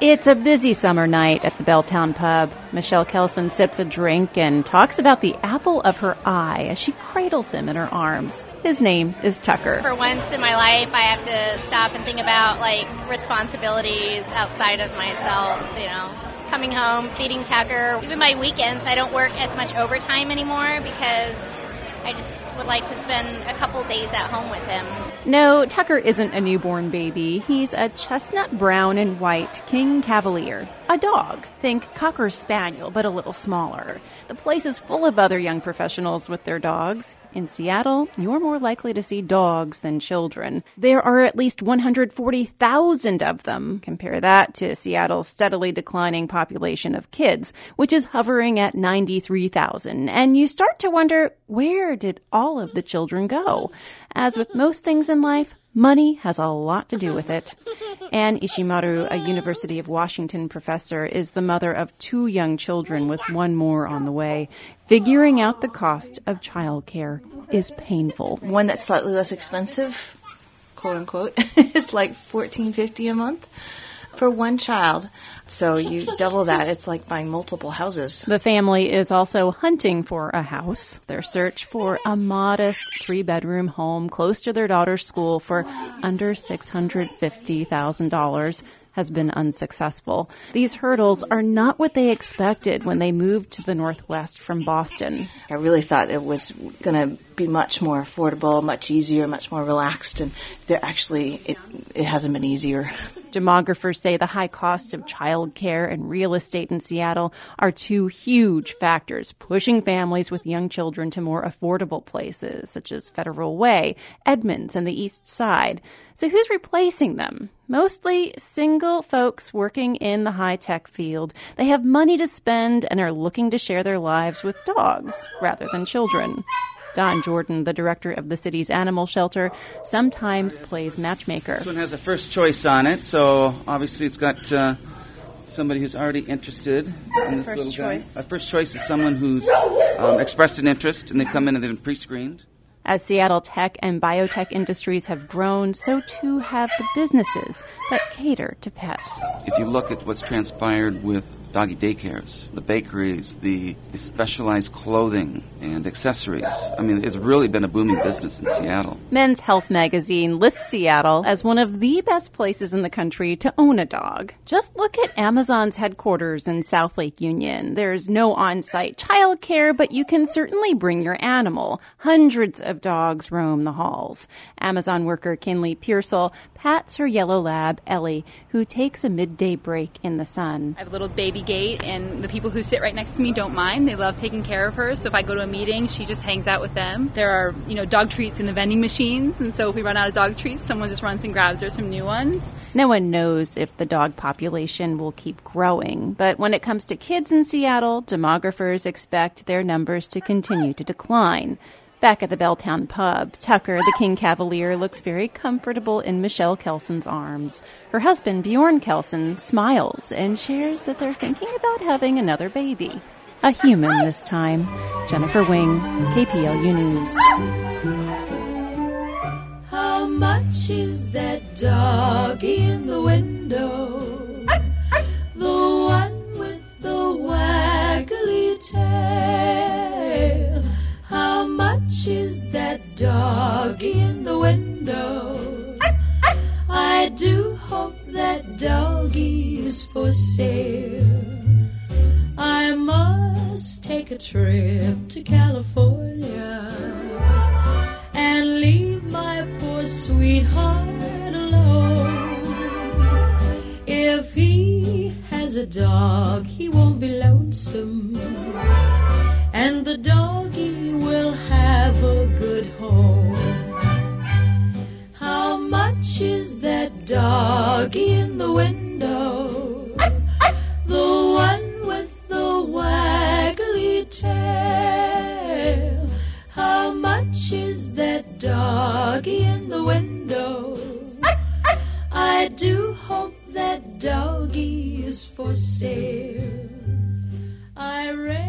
It's a busy summer night at the Belltown pub. Michelle Kelson sips a drink and talks about the apple of her eye as she cradles him in her arms. His name is Tucker. For once in my life, I have to stop and think about like responsibilities outside of myself, you know. Coming home, feeding Tucker. Even my weekends, I don't work as much overtime anymore because I just would like to spend a couple days at home with him. No, Tucker isn't a newborn baby. He's a chestnut brown and white King Cavalier. A dog. Think Cocker Spaniel, but a little smaller. The place is full of other young professionals with their dogs. In Seattle, you're more likely to see dogs than children. There are at least 140,000 of them. Compare that to Seattle's steadily declining population of kids, which is hovering at 93,000. And you start to wonder, where did all of the children go? As with most things in life, Money has a lot to do with it. Anne Ishimaru, a University of Washington professor, is the mother of two young children with one more on the way. Figuring out the cost of childcare is painful. One that's slightly less expensive, quote unquote, is like fourteen fifty a month for one child. So you double that, it's like buying multiple houses. The family is also hunting for a house. Their search for a modest three bedroom home close to their daughter's school for under $650,000 has been unsuccessful. These hurdles are not what they expected when they moved to the Northwest from Boston. I really thought it was going to be much more affordable, much easier, much more relaxed, and actually it, it hasn't been easier. Demographers say the high cost of childcare and real estate in Seattle are two huge factors pushing families with young children to more affordable places, such as Federal Way, Edmonds, and the East Side. So who's replacing them? Mostly single folks working in the high tech field. They have money to spend and are looking to share their lives with dogs rather than children. Don Jordan, the director of the city's animal shelter, sometimes plays matchmaker. This one has a first choice on it, so obviously it's got uh, somebody who's already interested in this first little choice. guy. A first choice is someone who's um, expressed an interest and they've come in and they've been pre-screened. As Seattle tech and biotech industries have grown, so too have the businesses that cater to pets. If you look at what's transpired with doggy daycares, the bakeries, the, the, specialized clothing and accessories. I mean, it's really been a booming business in Seattle. Men's Health magazine lists Seattle as one of the best places in the country to own a dog. Just look at Amazon's headquarters in South Lake Union. There's no on site childcare, but you can certainly bring your animal. Hundreds of dogs roam the halls. Amazon worker Kinley Pearsall pats her yellow lab, Ellie, who takes a midday break in the sun. I have a little baby gate, and the people who sit right next to me don't mind. They love taking care of her. So if I go to a meeting, she just hangs out with them. There are, you know, dog treats in the vending machines, and so if we run out of dog treats, someone just runs and grabs her some new ones. No one knows if the dog population will keep growing, but when it comes to kids in Seattle, demographers expect their numbers to continue to decline. Back at the Belltown pub, Tucker, the King Cavalier, looks very comfortable in Michelle Kelson's arms. Her husband, Bjorn Kelson, smiles and shares that they're thinking about having another baby. A human this time. Jennifer Wing, KPLU News. How much is that dog in the window? Dog in the window? I do hope that doggy is for sale. I must take a trip to California and leave my poor sweetheart alone. If he has a dog, he won't be lonesome, for sale. I read